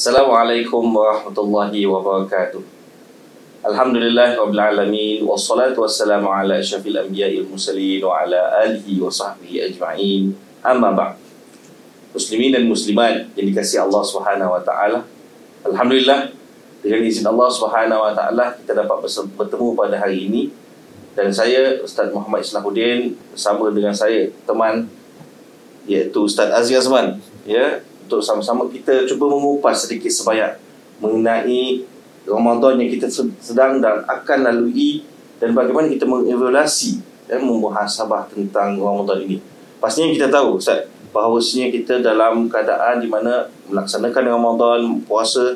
Assalamualaikum warahmatullahi wabarakatuh. Alhamdulillah rabbil alamin wassalatu wassalamu ala asyrafil anbiya'il mursalin wa ala alihi wa sahbihi ajma'in. Amma ba'd. Muslimin dan muslimat yang dikasihi Allah Subhanahu wa taala. Alhamdulillah dengan izin Allah Subhanahu wa taala kita dapat bertemu pada hari ini dan saya Ustaz Muhammad Islahuddin bersama dengan saya teman iaitu Ustaz Aziz Azman ya untuk sama-sama kita cuba mengupas sedikit sebanyak mengenai Ramadan yang kita sedang dan akan lalui dan bagaimana kita mengevaluasi dan memuhasabah tentang Ramadan ini. Pastinya kita tahu Ustaz bahawasanya kita dalam keadaan di mana melaksanakan Ramadan puasa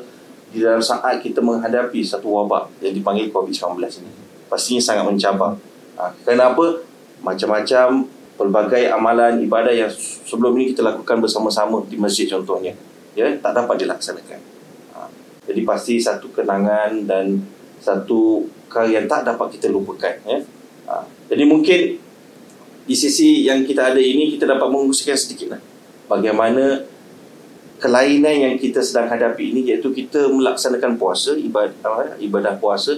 di dalam saat kita menghadapi satu wabak yang dipanggil COVID-19 ini. Pastinya sangat mencabar. Ha, kenapa? Macam-macam pelbagai amalan ibadah yang sebelum ini kita lakukan bersama-sama di masjid contohnya. Ya, tak dapat dilaksanakan. Ha, jadi pasti satu kenangan dan satu karya yang tak dapat kita lupakan. Ya. Ha, jadi mungkin di sisi yang kita ada ini kita dapat mengusirkan sedikit lah. Bagaimana kelainan yang kita sedang hadapi ini iaitu kita melaksanakan puasa ibadah ibadah puasa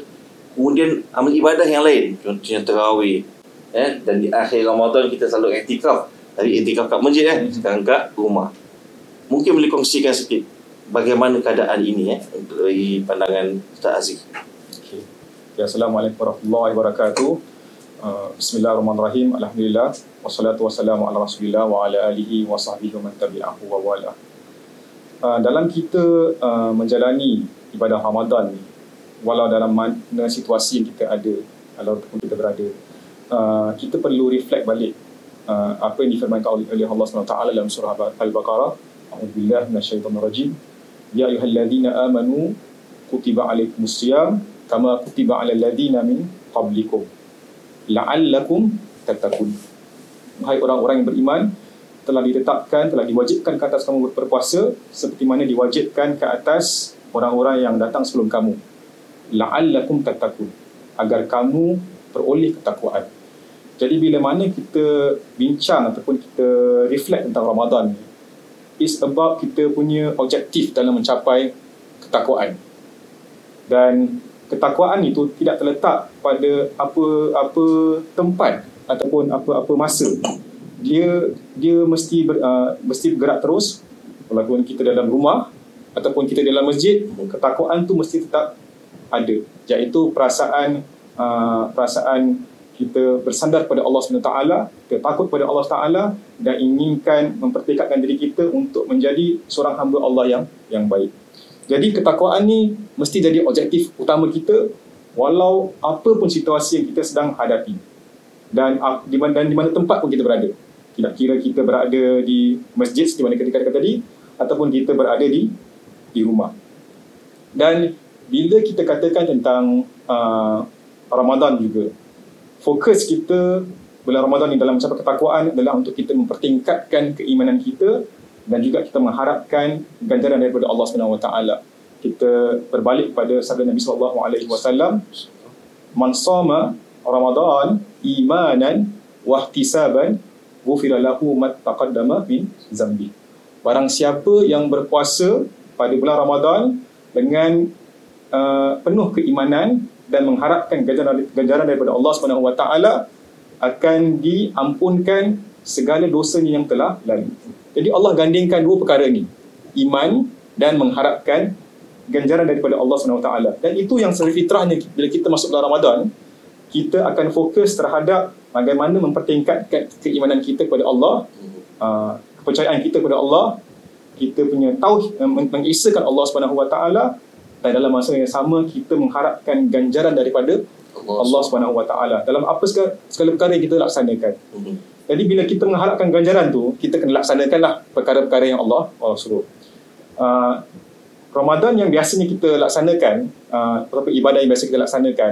kemudian amal ibadah yang lain contohnya tarawih eh dan di akhir Ramadan kita selalu iktikaf. Dari iktikaf kat masjid eh. Sekarang kat rumah. Mungkin boleh kongsikan sikit bagaimana keadaan ini eh dari pandangan Ustaz Aziz. Okay. Assalamualaikum warahmatullahi wabarakatuh. Uh, Bismillahirrahmanirrahim. Alhamdulillah. Wassalatu wassalamu ala rasulillah Wa ala alihi wa sahbihi wa man tabi'ahu wa wala. Uh, dalam kita uh, menjalani ibadah Ramadan ni walau dalam mana situasi yang kita ada ataupun kita berada uh, kita perlu reflect balik uh, apa yang difirmankan oleh Allah SWT dalam surah Al-Baqarah A'udzubillah minasyaitonir rajim Ya ayyuhalladzina amanu kutiba alaikumus siyam kama kutiba alal ladzina min qablikum la'allakum tattaqun Hai orang-orang yang beriman telah ditetapkan, telah diwajibkan ke atas kamu berpuasa seperti mana diwajibkan ke atas orang-orang yang datang sebelum kamu. La'allakum tattaqun agar kamu peroleh ketakwaan. Jadi bila mana kita bincang ataupun kita reflect tentang Ramadan ni, is about kita punya objektif dalam mencapai ketakwaan. Dan ketakwaan itu tidak terletak pada apa-apa tempat ataupun apa-apa masa dia dia mesti ber, uh, mesti bergerak terus walaupun kita dalam rumah ataupun kita dalam masjid ketakwaan tu mesti tetap ada iaitu perasaan uh, perasaan kita bersandar pada Allah SWT kita takut pada Allah Taala dan inginkan mempertekadkan diri kita untuk menjadi seorang hamba Allah yang yang baik. Jadi ketakwaan ni mesti jadi objektif utama kita walau apa pun situasi yang kita sedang hadapi. Dan di mana dan di mana tempat pun kita berada. Tidak kira kita berada di masjid seperti mana ketika kata tadi ataupun kita berada di di rumah. Dan bila kita katakan tentang uh, Ramadan juga, fokus kita bulan Ramadan ni dalam mencapai ketakwaan adalah untuk kita mempertingkatkan keimanan kita dan juga kita mengharapkan ganjaran daripada Allah Subhanahu Wa Taala. Kita berbalik pada sabda Nabi sallallahu alaihi wasallam, "Man shama Ramadan imanan wa ihtisaban ghufira lahu ma taqaddama min zambi. Barang siapa yang berpuasa pada bulan Ramadan dengan uh, penuh keimanan dan mengharapkan ganjaran, daripada Allah Subhanahu Wa Taala akan diampunkan segala dosanya yang telah lalu. Jadi Allah gandingkan dua perkara ini. Iman dan mengharapkan ganjaran daripada Allah Subhanahu Wa Taala. Dan itu yang secara fitrahnya bila kita masuk bulan Ramadan, kita akan fokus terhadap bagaimana mempertingkatkan keimanan kita kepada Allah, uh, kepercayaan kita kepada Allah, kita punya tahu mengisahkan Allah Subhanahu Wa Taala dan dalam masa yang sama kita mengharapkan ganjaran daripada Allah, Allah Subhanahu Wa Taala. Dalam apa segala, segala perkara yang kita laksanakan. Mm-hmm. Jadi bila kita mengharapkan ganjaran tu, kita kena laksanakanlah perkara-perkara yang Allah Allah suruh. Uh, Ramadan yang biasanya kita laksanakan, uh, ibadah yang biasa kita laksanakan,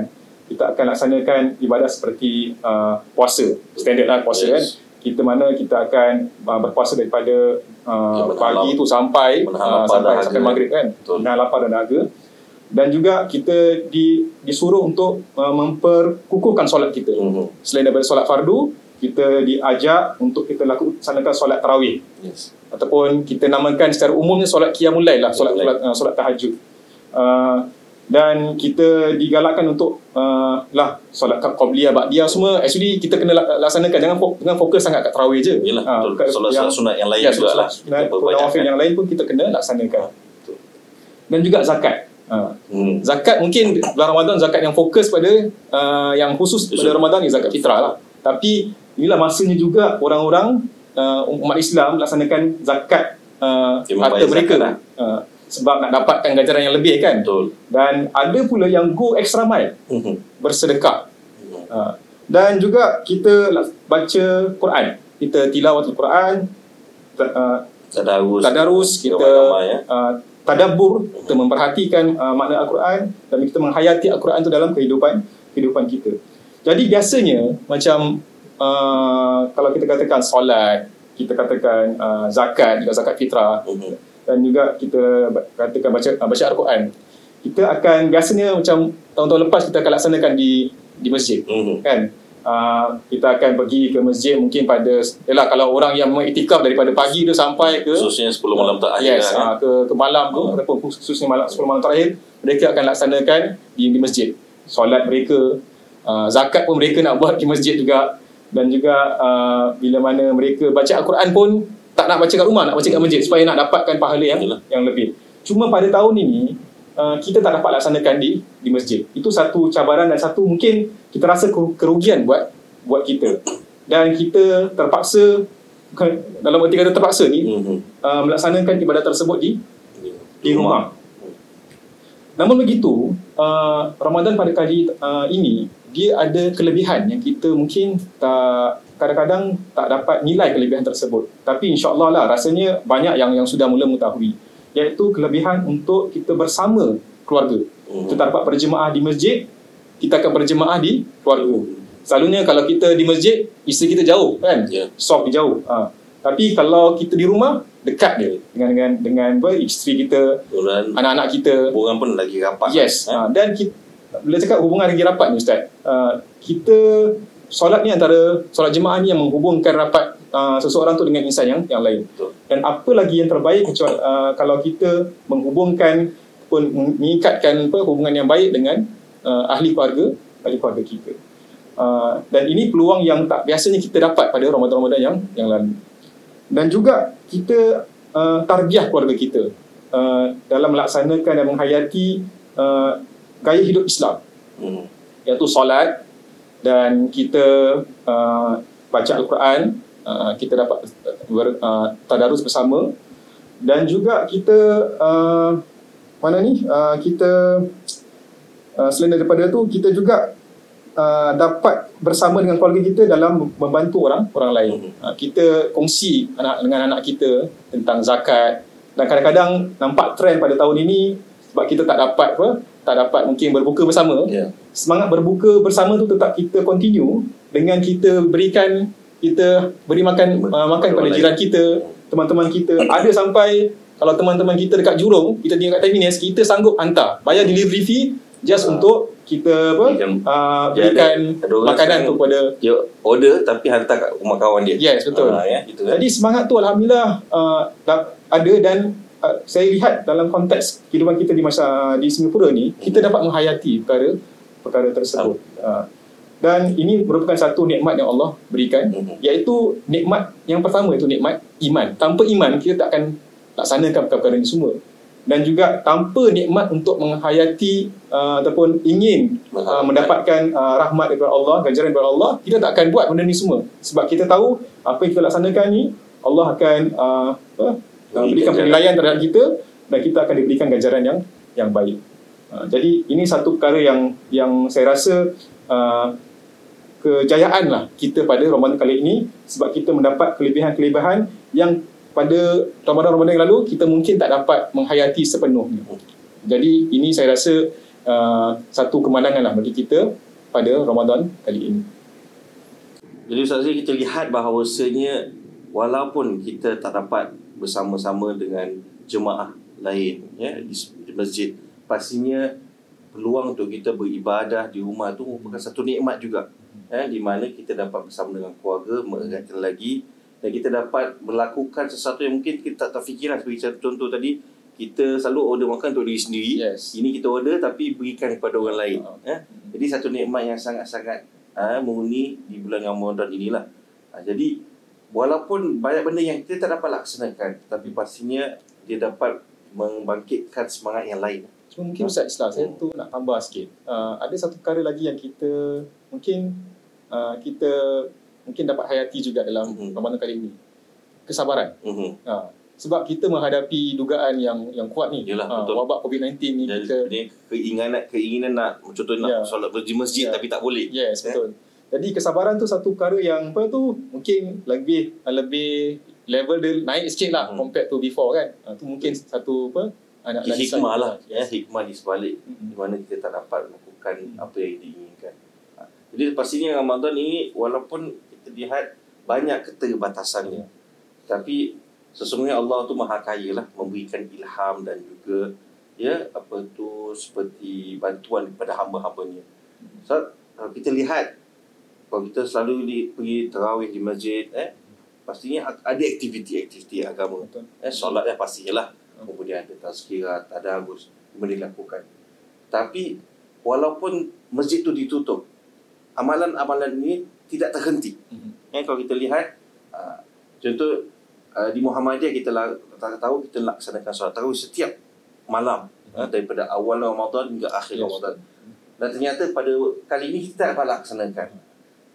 kita akan laksanakan ibadah seperti uh, puasa. Standard lah puasa yes. kan kita mana kita akan uh, berpuasa daripada uh, pagi itu sampai uh, sampai sampai maghrib kan. Dan lapar dan dahaga dan juga kita di, disuruh untuk uh, memperkukuhkan solat kita mm-hmm. selain daripada solat fardu kita diajak untuk kita laksanakan solat tarawih Yes. ataupun kita namakan secara umumnya solat qiyamul lail lah solat solat, uh, solat tahajud uh, dan kita digalakkan untuk uh, lah solat qabliyah ba'diyah semua actually kita kena lak- laksanakan jangan fo- jangan fokus sangat kat tarawih je Yalah, Ah, betul. Solat-solat yang- sunat yang lain ya, juga solat lah. sunat Kita perbanyakkan. yang lain pun kita kena laksanakan Betul. dan juga zakat Hmm. Zakat mungkin bulan Ramadan zakat yang fokus pada uh, yang khusus pada Ramadan ni zakat fitrah lah. Tapi inilah masanya juga orang-orang uh, umat Islam laksanakan zakat uh, Dia harta membayar mereka zakat lah. uh, sebab nak dapatkan ganjaran yang lebih kan. Betul. Dan ada pula yang go extra mile Hmm. bersedekah. Hmm. Uh, dan juga kita baca Quran. Kita tilawatul Quran, uh, Tadarus. tadarus, kita ramai-ramai, ya. uh, tadabbur, kita memperhatikan uh, makna Al-Quran dan kita menghayati Al-Quran itu dalam kehidupan kehidupan kita. Jadi biasanya macam uh, kalau kita katakan solat, kita katakan uh, zakat, juga zakat fitrah Hmm. dan juga kita katakan baca uh, baca Al-Quran. Kita akan biasanya macam tahun-tahun lepas kita akan laksanakan di di masjid Hmm. kan uh, kita akan pergi ke masjid mungkin pada yalah kalau orang yang mengiktikaf daripada pagi tu sampai ke Khususnya 10 malam terakhir yes, lah, uh, ke ke malam tu ataupun khususnya malam 10 malam terakhir mereka akan laksanakan di di masjid. Solat mereka uh, zakat pun mereka nak buat di masjid juga. Dan juga uh, bila mana mereka baca al-Quran pun tak nak baca kat rumah nak baca kat masjid supaya nak dapatkan pahala yang yang lebih. Cuma pada tahun ini uh, kita tak dapat laksanakan di di masjid itu satu cabaran dan satu mungkin kita rasa keru- kerugian buat buat kita dan kita terpaksa dalam erti kata terpaksa ni Hmm. uh, melaksanakan ibadat tersebut di di rumah. Hmm. Namun begitu, uh, Ramadan pada kali uh, ini dia ada kelebihan yang kita mungkin tak kadang-kadang tak dapat nilai kelebihan tersebut. Tapi insya-Allah lah rasanya banyak yang yang sudah mula mengetahui iaitu kelebihan untuk kita bersama keluarga. Hmm. Kita dapat berjemaah di masjid, kita akan berjemaah di keluarga. Selalunya kalau kita di masjid, isteri kita jauh kan? Ya. Soft jauh. Ha. Tapi kalau kita di rumah, dekat dia dengan dengan dengan apa, isteri kita, anak-anak kita. hubungan pun lagi rapat. Yes. Eh? Ha. Dan kita, bila cakap hubungan lagi rapat ni Ustaz, uh, kita solat ni antara solat jemaah ni yang menghubungkan rapat uh, seseorang tu dengan insan yang yang lain. Betul. Dan apa lagi yang terbaik kecuali uh, kalau kita menghubungkan pun mengikatkan apa hubungan yang baik dengan uh, ahli keluarga, ahli keluarga kita. Uh, dan ini peluang yang tak biasanya kita dapat pada Ramadan-Ramadan yang yang lalu. Dan juga kita uh, tarbiyah keluarga kita uh, dalam melaksanakan dan menghayati uh, gaya hidup Islam Hmm. iaitu solat dan kita uh, baca Al-Quran uh, kita dapat ber, uh, tadarus bersama. Dan juga kita uh, mana ni uh, kita uh, selain daripada tu kita juga uh, dapat bersama dengan keluarga kita dalam membantu orang orang lain. Uh, kita kongsi anak dengan anak kita tentang zakat. Dan kadang-kadang nampak trend pada tahun ini sebab kita tak dapat apa tak dapat mungkin berbuka bersama Ya. semangat berbuka bersama tu tetap kita continue dengan kita berikan kita beri makan uh, makan kepada jiran kita, teman-teman kita. Ada sampai kalau teman-teman kita dekat Jurong, kita tinggal kat Tampines, kita sanggup hantar bayar delivery fee just Ah. untuk kita apa? Uh, Dia berikan ada- ada makanan tu kepada Dia order tapi hantar kat rumah kawan dia. Yes, betul. Ha, ya, gitu kan. Jadi semangat tu alhamdulillah uh, ada dan uh, saya lihat dalam konteks kehidupan kita di masa di Singapura ni kita dapat menghayati perkara perkara tersebut. Uh, dan ini merupakan satu nikmat yang Allah berikan Mhm. iaitu nikmat yang pertama itu nikmat iman. Tanpa iman kita tak akan laksanakan perkara ini semua. Dan juga tanpa nikmat untuk menghayati uh, ataupun ingin uh, mendapatkan uh, rahmat daripada Allah, ganjaran daripada Allah, kita tak akan buat benda ni semua. Sebab kita tahu apa yang kita laksanakan ni Allah akan uh, apa, uh, berikan penilaian terhadap kita dan kita akan diberikan ganjaran yang yang baik. Uh, jadi ini satu perkara yang yang saya rasa uh, kejayaan lah kita pada Ramadan kali ini sebab kita mendapat kelebihan-kelebihan yang pada Ramadan-Ramadan yang lalu kita mungkin tak dapat menghayati sepenuhnya. Jadi ini saya rasa uh, satu kemenangan lah bagi kita pada Ramadan kali ini. Jadi Ustaz kita lihat bahawasanya walaupun kita tak dapat bersama-sama dengan jemaah lain ya di, di masjid, pastinya peluang untuk kita beribadah di rumah tu merupakan satu nikmat juga. eh, di mana kita dapat bersama dengan keluarga mengeratkan lagi dan kita dapat melakukan sesuatu yang mungkin kita tak terfikirkan seperti contoh tadi kita selalu order makan untuk diri sendiri Yes. ini kita order tapi berikan kepada orang lain eh. jadi satu nikmat yang sangat-sangat uh, murni di bulan Ramadan inilah uh, jadi walaupun banyak benda yang kita tak dapat laksanakan tapi pastinya dia dapat membangkitkan semangat yang lain mungkin Ustaz Islam, saya Hmm. tu nak tambah sikit. Uh, ada satu perkara lagi yang kita mungkin uh, kita mungkin dapat hayati juga dalam Mhm. Ramadan kali ini. Kesabaran. mm-hmm. Uh, sebab kita menghadapi dugaan yang yang kuat ni. Yalah, Ah, betul. wabak COVID-19 ni dan kita keinginan keinginan nak contoh nak Ya. solat di masjid Ya. tapi tak boleh Yes, Eh? Jadi kesabaran tu satu perkara yang apa tu mungkin lebih lebih level dia naik sikit lah Hmm. compared to before kan. Uh, tu mungkin satu apa anak hikmah lah ya hikmah di sebalik Mm-mm. di mana kita tak dapat melakukan Hmm. apa yang diinginkan. Ha. Jadi pastinya Ramadan ini walaupun kita lihat banyak keterbatasannya. Tapi sesungguhnya Allah tu Maha Kaya lah memberikan ilham dan juga ya apa tu seperti bantuan kepada hamba-hambanya. So kita lihat kalau kita selalu di, pergi tarawih di masjid eh pastinya ada aktiviti-aktiviti agama. Betul. Eh solat ya pastilah. Hmm. Kemudian ada tazkirat, tadarus, kemudian dilakukan. Tapi walaupun masjid tu ditutup, amalan-amalan ini tidak terhenti. Mhm. Eh, kalau kita lihat, uh, contoh uh, di Muhammadiyah kita la- tak tahu kita laksanakan solat tarawih setiap malam uh, daripada awal Ramadan hingga akhir Yes. Ramadan. Dan ternyata pada kali ini kita tak dapat laksanakan.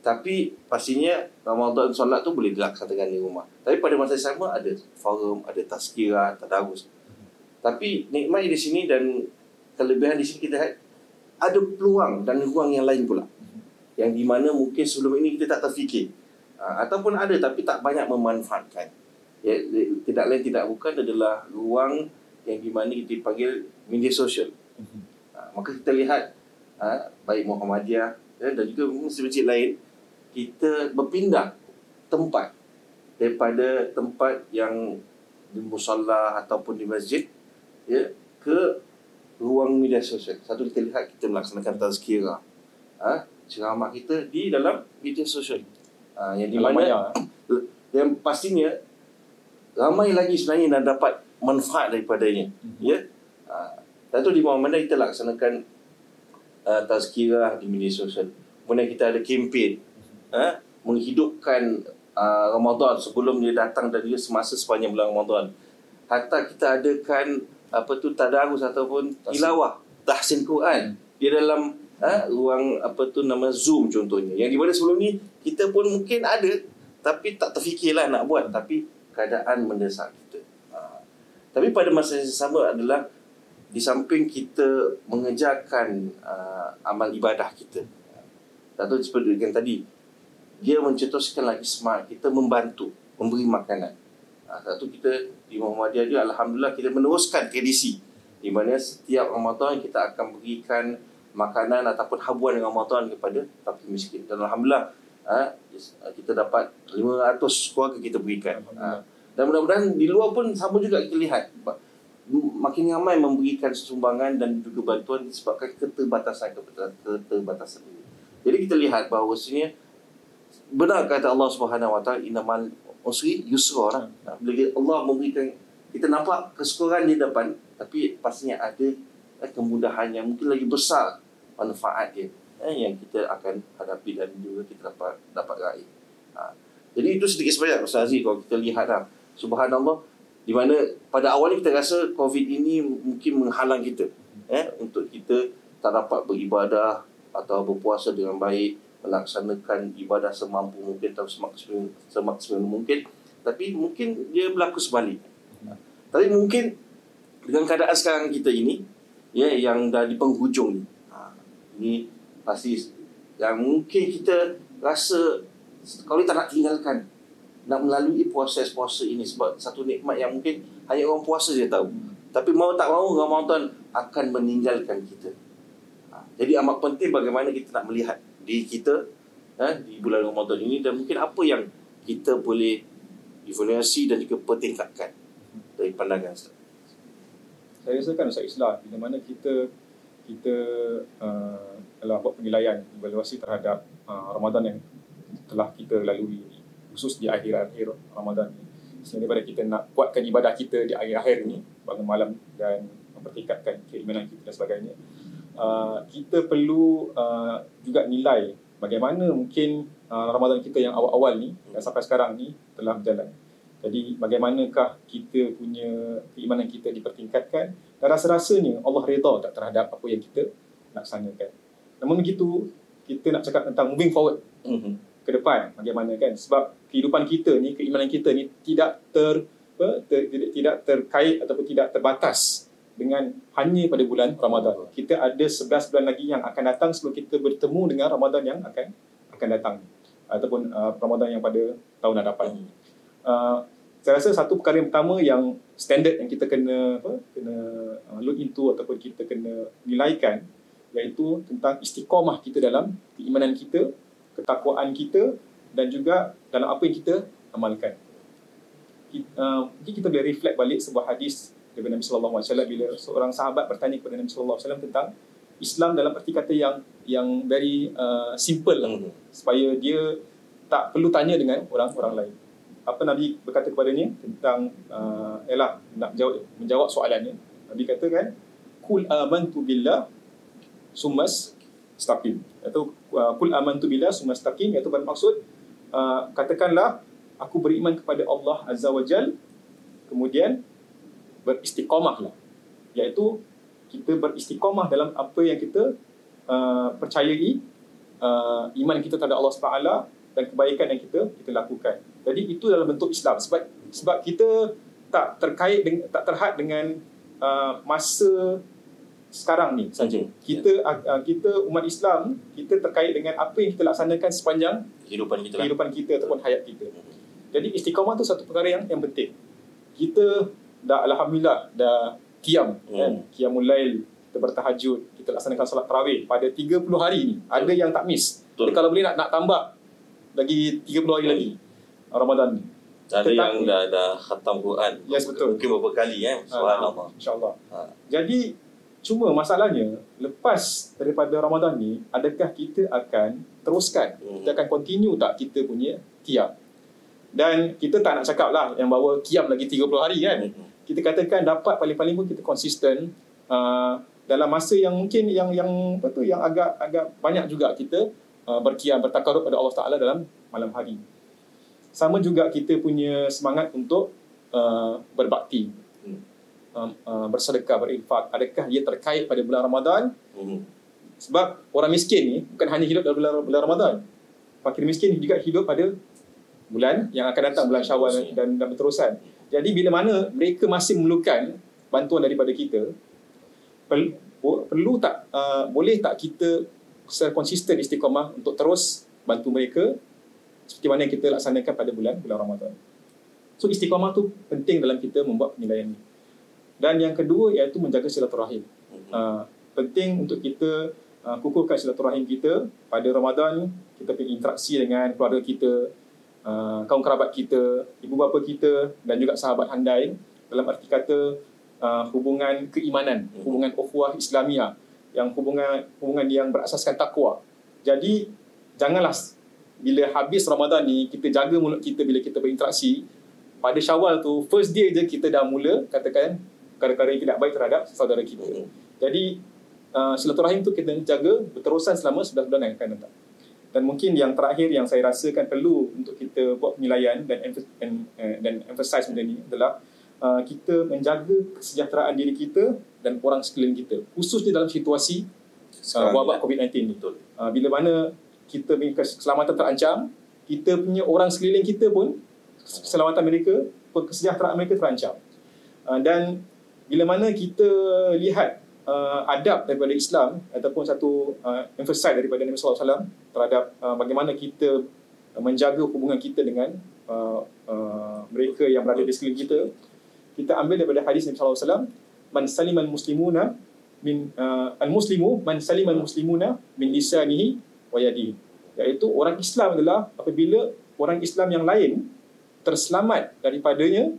Tapi pastinya Ramadan solat tu boleh dilaksanakan di rumah. Tapi pada masa yang sama ada forum, ada tazkirah, tadarus. Tapi nikmat di sini dan kelebihan di sini kita ada peluang dan ruang yang lain pula. Yang di mana mungkin sebelum ini kita tak terfikir. Ha, ataupun ada tapi tak banyak memanfaatkan. Ya, tidak lain tidak bukan adalah ruang yang di mana kita panggil media sosial. Mhm. Ha, maka kita lihat ha, baik Muhammadiyah ya, dan juga masjid-masjid lain kita berpindah tempat daripada tempat yang di musalla ataupun di masjid ya ke ruang media sosial. Satu kita lihat kita melaksanakan tazkirah. Ha, ceramah kita di dalam media sosial. Ha, yang di mana maya. yang pastinya ramai lagi sebenarnya yang dapat manfaat daripadanya. Mhm. Ya. Ha, dan tu di mana kita laksanakan uh, tazkirah di media sosial. Kemudian kita ada kempen ha, menghidupkan uh, Ramadan sebelum dia datang dan juga semasa sepanjang bulan Ramadan. Hatta kita adakan apa tu tadarus ataupun tilawah, tahsin Quran di dalam ha, ruang apa tu nama Zoom contohnya. Yang di mana sebelum ni kita pun mungkin ada tapi tak terfikirlah nak buat tapi keadaan mendesak kita. Ha. Tapi pada masa yang sama adalah di samping kita mengejarkan uh, amal ibadah kita. Satu seperti yang tadi, dia mencetuskan lagi semangat kita membantu, memberi makanan. Ha, satu kita di Muhammadiyah dia Alhamdulillah kita meneruskan tradisi di mana setiap Ramadan kita akan berikan makanan ataupun habuan Ramadan kepada fakir miskin. Dan Alhamdulillah ha, kita dapat 500 keluarga kita berikan. Ha, dan mudah-mudahan di luar pun sama juga kita lihat makin ramai memberikan sumbangan dan juga bantuan disebabkan keterbatasan keterbatasan ini. Jadi kita lihat bahawa sini benar kata Allah Subhanahu Wa Taala innamal usri yusra lah. Bila Allah memberikan kita nampak kesukaran di depan tapi pastinya ada eh, kemudahan yang mungkin lagi besar manfaat dia eh, yang kita akan hadapi dan juga kita dapat dapat raih. Ha. Jadi itu sedikit sebanyak Ustaz Aziz kalau kita lihat lah. Subhanallah di mana pada awalnya kita rasa COVID ini mungkin menghalang kita eh untuk kita tak dapat beribadah atau berpuasa dengan baik melaksanakan ibadah semampu mungkin atau semaksimal semaksimal mungkin tapi mungkin dia berlaku sebalik tapi mungkin dengan keadaan sekarang kita ini ya yang dah di penghujung ni ha, ini pasti yang mungkin kita rasa kalau kita nak tinggalkan nak melalui proses puasa ini sebab satu nikmat yang mungkin hanya orang puasa je tahu. Tapi mau tak mau Ramadan akan meninggalkan kita. Ha, jadi amat penting bagaimana kita nak melihat diri kita ha, di bulan Ramadan ini dan mungkin apa yang kita boleh evaluasi dan juga pertingkatkan dari pandangan Ustaz. Saya rasa kan Ustaz Islam bila mana kita kita uh, telah buat penilaian evaluasi terhadap uh, Ramadan yang telah kita lalui khusus di akhir-akhir Ramadan ini. Sehingga daripada kita nak kuatkan ibadah kita di akhir-akhir ini bangun malam dan mempertingkatkan keimanan kita dan sebagainya. Uh, kita perlu uh, juga nilai bagaimana mungkin uh, Ramadan kita yang awal-awal ni dan sampai sekarang ni telah berjalan. Jadi bagaimanakah kita punya keimanan kita dipertingkatkan dan rasa-rasanya Allah redha tak terhadap apa yang kita laksanakan. Namun begitu, kita nak cakap tentang moving forward mm-hmm. ke depan bagaimana kan sebab kehidupan kita ni keimanan kita ni tidak ter, apa, ter tidak, tidak terkait ataupun tidak terbatas dengan hanya pada bulan Ramadan. Kita ada 11 bulan lagi yang akan datang sebelum kita bertemu dengan Ramadan yang akan akan datang ataupun uh, Ramadan yang pada tahun hadapan. Mm-hmm uh, saya rasa satu perkara yang pertama yang standard yang kita kena apa kena uh, look into ataupun kita kena nilaikan iaitu tentang istiqamah kita dalam keimanan kita, ketakwaan kita dan juga dalam apa yang kita amalkan. Kita, uh, mungkin kita boleh reflect balik sebuah hadis daripada Nabi sallallahu alaihi wasallam bila seorang sahabat bertanya kepada Nabi sallallahu alaihi wasallam tentang Islam dalam erti kata yang yang very uh, simple lah. Mm-hmm. supaya dia tak perlu tanya dengan orang-orang lain. Apa Nabi berkata kepadanya? Tentang uh, ialah nak jawab, menjawab soalannya. Nabi kata kan kul amantu billah summas staqim. Atau uh, kul amantu billah summas staqim. Iaitu bermaksud uh, katakanlah aku beriman kepada Allah azza wajal kemudian beristiqamahlah iaitu kita beristiqamah dalam apa yang kita uh, percayai uh, iman kita terhadap Allah Subhanahu dan kebaikan yang kita kita lakukan. Jadi itu dalam bentuk Islam sebab sebab kita tak terkait dengan tak terhad dengan uh, masa sekarang ni saja. Hmm. Kita yeah. uh, kita umat Islam kita terkait dengan apa yang kita laksanakan sepanjang kehidupan kita lah. kehidupan kita ataupun hayat kita. Hmm. Jadi istiqamah tu satu perkara yang yang penting. Kita dah alhamdulillah dah qiyam hmm. kan qiyamul lail kita bertahajud kita laksanakan solat tarawih pada 30 hari ni. Ada yang tak miss. Betul. kalau boleh nak nak tambah lagi 30 hari lagi Ramadan ni. Ada Tetapi, yang dah dah khatam Quran. Yes betul. Mungkin beberapa kali eh. Subhanallah. Ha, InsyaAllah. Ha. Jadi cuma masalahnya lepas daripada Ramadan ni adakah kita akan teruskan? Hmm. Kita akan continue tak kita punya qiyam? Dan kita tak nak cakap lah yang bawa qiyam lagi 30 hari kan. Hmm. Kita katakan dapat paling-paling pun kita konsisten uh, dalam masa yang mungkin yang yang apa tu yang agak agak banyak juga kita Uh, berkiam bertakarub pada Allah Taala dalam malam hari. Sama juga kita punya semangat untuk uh, berbakti. Hmm. Um, uh, bersedekah, berinfak. Adakah dia terkait pada bulan Ramadan? Hmm. Sebab orang miskin ni bukan hanya hidup dalam bulan, bulan Ramadan. Fakir miskin juga hidup pada bulan yang akan datang bulan Syawal dan dan berterusan. Jadi bila mana mereka masih memerlukan bantuan daripada kita, perlu, perlu tak uh, boleh tak kita secara konsisten istiqamah untuk terus bantu mereka seperti mana kita laksanakan pada bulan bulan Ramadan. So istiqamah tu penting dalam kita membuat penilaian ini. Dan yang kedua iaitu menjaga silaturahim. Uh, penting untuk kita uh, kukuhkan silaturahim kita pada Ramadan kita pergi interaksi dengan keluarga kita, uh, kaum kerabat kita, ibu bapa kita dan juga sahabat handai dalam arti kata uh, hubungan keimanan, hubungan ukhuwah Islamiah yang hubungan hubungan yang berasaskan takwa. Jadi janganlah bila habis Ramadan ni kita jaga mulut kita bila kita berinteraksi pada Syawal tu first day je kita dah mula katakan perkara-perkara yang tidak baik terhadap saudara kita. Hmm. Jadi uh, silaturahim tu kita jaga berterusan selama 11 bulan yang akan datang. Dan mungkin yang terakhir yang saya rasakan perlu untuk kita buat penilaian dan dan, uh, dan emphasize benda ni adalah uh, kita menjaga kesejahteraan diri kita dan orang sekeliling kita khususnya dalam situasi uh, wabak ya. COVID-19 ni. Betul. Uh, bila mana kita punya keselamatan terancam kita punya orang sekeliling kita pun keselamatan mereka kesejahteraan mereka terancam. Uh, dan bila mana kita lihat uh, adab daripada Islam ataupun satu uh, emphasize daripada Nabi sallallahu alaihi wasallam terhadap uh, bagaimana kita menjaga hubungan kita dengan uh, uh, mereka yang berada di sekeliling kita kita ambil daripada hadis Nabi sallallahu alaihi wasallam man salimal muslimuna min uh, al muslimu man salimal muslimuna min lisanihi wa yadihi. Iaitu orang Islam adalah apabila orang Islam yang lain terselamat daripadanya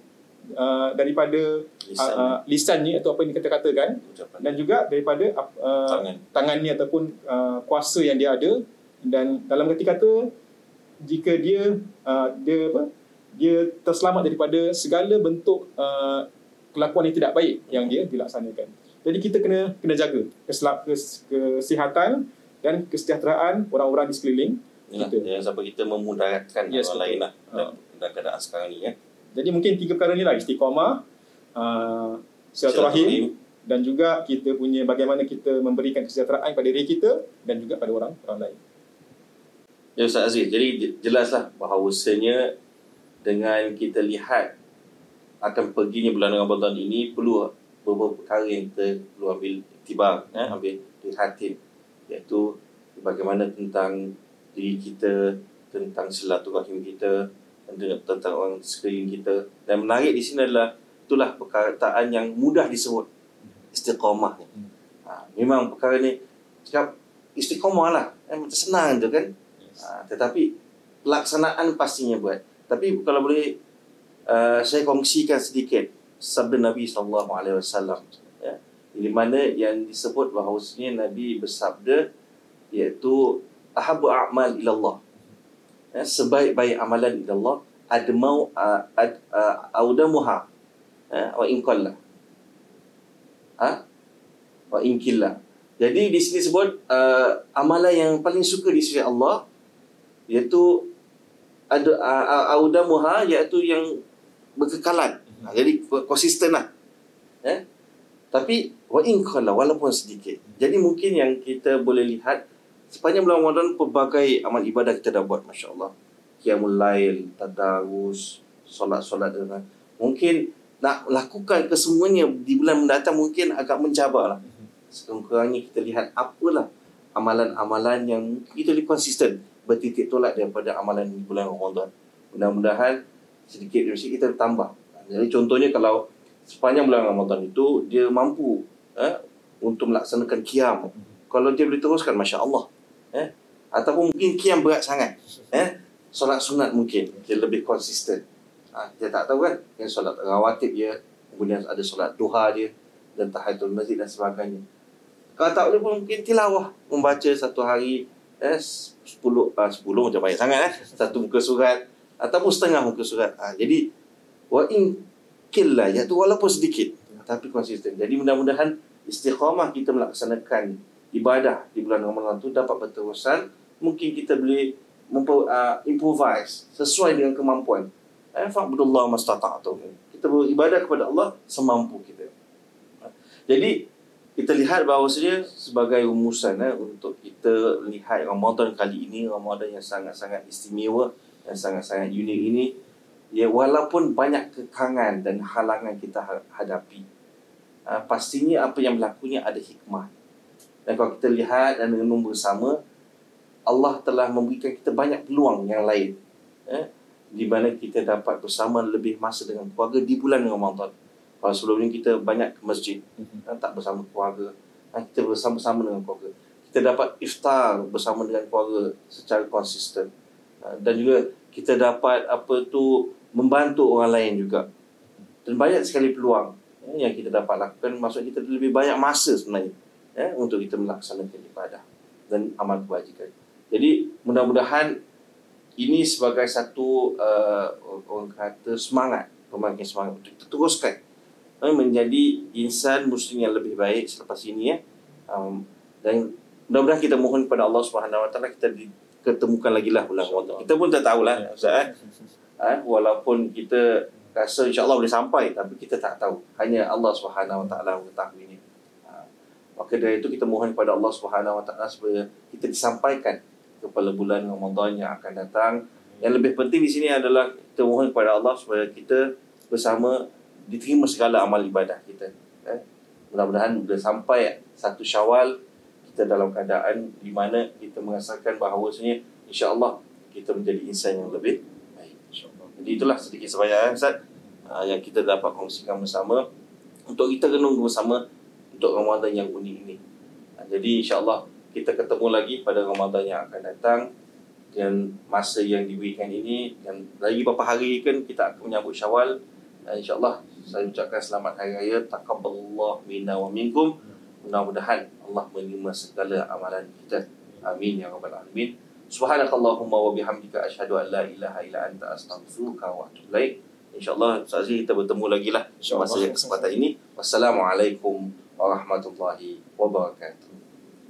uh, daripada Lisan. uh, uh, lisannya atau apa yang kita katakan Ucapan. dan juga daripada uh, Tangan. tangannya ataupun uh, kuasa yang dia ada dan dalam kerti kata jika dia uh, dia apa dia terselamat daripada segala bentuk uh, kelakuan yang tidak baik yang dia dilaksanakan. Jadi kita kena kena jaga keselap, kes, kesihatan dan kesejahteraan orang-orang di sekeliling. Inilah, Kita. jangan sampai kita memudaratkan Yes, orang betul. lain lah Ha. dalam, dalam keadaan sekarang ni ya. Jadi mungkin tiga perkara ni lah istiqamah, uh, silaturahim dan juga kita punya bagaimana kita memberikan kesejahteraan kepada diri kita dan juga pada orang orang lain. Ya Ustaz Aziz, jadi je- jelaslah bahawasanya dengan kita lihat akan perginya bulan Ramadan ini perlu beberapa perkara yang kita perlu ambil tibar, eh, ambil perhatian iaitu bagaimana tentang diri kita, tentang silaturahim kita, tentang orang sekeliling kita. Dan menarik di sini adalah itulah perkataan yang mudah disebut istiqamah ni. Hmm. Ha, memang perkara ni cakap istiqamah lah. Eh, macam senang je kan. Ha, tetapi pelaksanaan pastinya buat. Tapi kalau boleh uh, saya kongsikan sedikit sabda Nabi sallallahu alaihi wasallam ya. Di mana yang disebut bahawasanya Nabi bersabda iaitu ahabu a'mal ila Allah. Ya, sebaik-baik amalan ila Allah admau uh, ad, uh, audamuha ya, wa in qalla. Ha? Wa in killa. Jadi di sini sebut uh, amalan yang paling suka di sisi Allah iaitu uh, audamuha iaitu yang berkekalan. Ha, jadi konsisten lah. Eh? Tapi wa in qalla walaupun sedikit. Jadi mungkin yang kita boleh lihat sepanjang bulan Ramadan pelbagai amal ibadah kita dah buat masya-Allah. Qiyamul lail, tadarus, solat-solat dan mungkin nak lakukan kesemuanya di bulan mendatang mungkin agak mencabar lah. Sekurang-kurangnya kita lihat apalah amalan-amalan yang kita lebih konsisten bertitik tolak daripada amalan di bulan Ramadan. Mudah-mudahan sedikit demi sedikit kita tambah. Jadi contohnya kalau sepanjang bulan Ramadan itu dia mampu eh, untuk melaksanakan kiam. Kalau dia boleh teruskan Masya Allah. Ataupun mungkin kiam berat sangat. Eh? Solat sunat mungkin dia lebih konsisten. Ha, dia tak tahu kan yang solat rawatib dia, kemudian ada solat duha dia dan tahiyatul masjid dan sebagainya. Kalau tak boleh pun mungkin tilawah membaca satu hari eh 10 ah 10 macam banyak sangat eh satu muka surat ataupun setengah muka surat. Ha, jadi wa in killa iaitu walaupun sedikit tapi konsisten. Jadi mudah-mudahan istiqamah kita melaksanakan ibadah di bulan Ramadan tu dapat berterusan. Mungkin kita boleh mempo, uh, improvise sesuai dengan kemampuan. Eh, fa'budullah mastata'tum. Kita beribadah kepada Allah semampu kita. Jadi kita lihat bahawasanya sebagai rumusan eh, untuk kita lihat Ramadan kali ini Ramadan yang sangat-sangat istimewa yang sangat-sangat unik ini ya walaupun banyak kekangan dan halangan kita ha- hadapi uh, pastinya apa yang berlakunya ada hikmah dan kalau kita lihat dan renung bersama Allah telah memberikan kita banyak peluang yang lain eh, di mana kita dapat bersama lebih masa dengan keluarga di bulan Ramadan. Kalau sebelum ni kita banyak ke masjid kan, tak bersama keluarga. Kan, kita bersama-sama dengan keluarga. Kita dapat iftar bersama dengan keluarga secara konsisten. Ha, dan juga kita dapat apa tu membantu orang lain juga. Dan banyak sekali peluang ya, yang kita dapat lakukan. Maksud kita lebih banyak masa sebenarnya ya, untuk kita melaksanakan ibadah dan amal kebajikan jadi mudah-mudahan ini sebagai satu uh, orang kata semangat pembangkit semangat untuk kita teruskan eh, menjadi insan muslim yang lebih baik selepas ini ya. Um, dan mudah-mudahan kita mohon kepada Allah Subhanahu Wa Taala kita diketemukan lagi lah bulan Ramadan. Kita pun tak tahulah Ya, Ustaz eh. Ha, walaupun kita rasa insya-Allah boleh sampai tapi kita tak tahu. Hanya Allah Subhanahu Wa Taala mengetahui ini. Ha, maka dari itu kita mohon kepada Allah Subhanahu Wa Taala supaya kita disampaikan kepada bulan Ramadan yang akan datang. Yang lebih penting di sini adalah kita mohon kepada Allah supaya kita bersama diterima segala amal ibadah kita. Eh? Mudah-mudahan bila sampai satu Syawal kita dalam keadaan di mana kita merasakan bahawasanya insya-Allah kita menjadi insan yang lebih baik. Jadi itulah sedikit sebanyak Ustaz uh, yang kita dapat kongsikan bersama untuk kita renung bersama untuk Ramadan yang unik ini. Uh, jadi insya-Allah kita ketemu lagi pada Ramadan yang akan datang. Dan masa yang diberikan ini dan lagi beberapa hari kan kita akan menyambut Syawal. Dan insyaAllah saya ucapkan selamat Hari Raya. Taqabbalallah minna wa minkum. Mudah-mudahan Allah menerima segala amalan kita. Amin ya Rabbal Alamin. Subhanakallahumma wa bihamdika Ashadu an la ilaha illa anta astaghfiruka wa atubu ilaik. InsyaAllah Ustaz kita bertemu lagi lah. Masa kesempatan ini. Wassalamualaikum warahmatullahi wabarakatuh